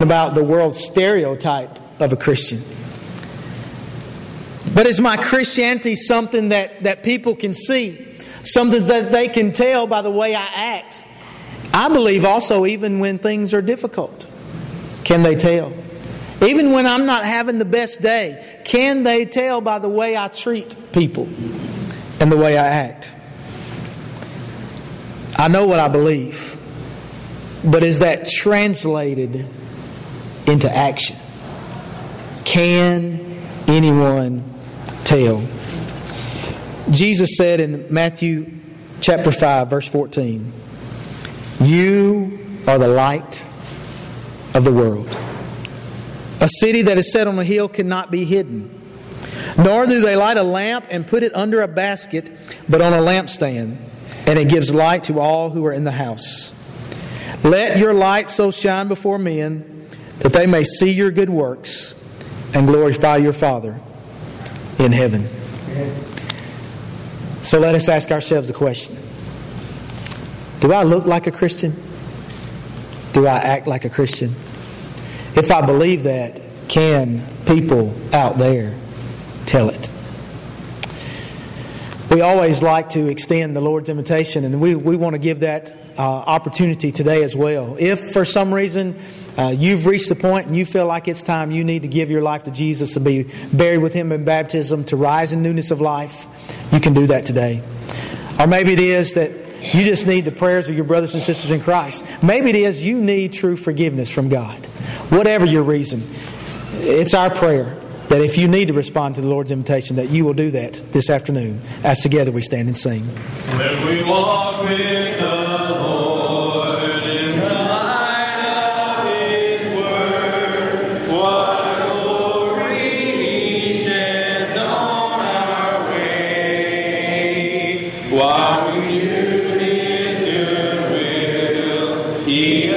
about the world stereotype of a Christian. But is my Christianity something that, that people can see? Something that they can tell by the way I act? I believe also, even when things are difficult, can they tell? Even when I'm not having the best day, can they tell by the way I treat people and the way I act? I know what I believe, but is that translated into action. Can anyone tell? Jesus said in Matthew chapter 5, verse 14, You are the light of the world. A city that is set on a hill cannot be hidden. Nor do they light a lamp and put it under a basket, but on a lampstand, and it gives light to all who are in the house. Let your light so shine before men that they may see your good works and glorify your Father in heaven. So let us ask ourselves a question Do I look like a Christian? Do I act like a Christian? If I believe that, can people out there tell it? We always like to extend the Lord's invitation, and we, we want to give that uh, opportunity today as well. If for some reason uh, you've reached the point and you feel like it's time you need to give your life to Jesus to be buried with Him in baptism, to rise in newness of life, you can do that today. Or maybe it is that you just need the prayers of your brothers and sisters in Christ. Maybe it is you need true forgiveness from God. Whatever your reason, it's our prayer that if you need to respond to the Lord's invitation, that you will do that this afternoon as together we stand and sing. What we do is your will. He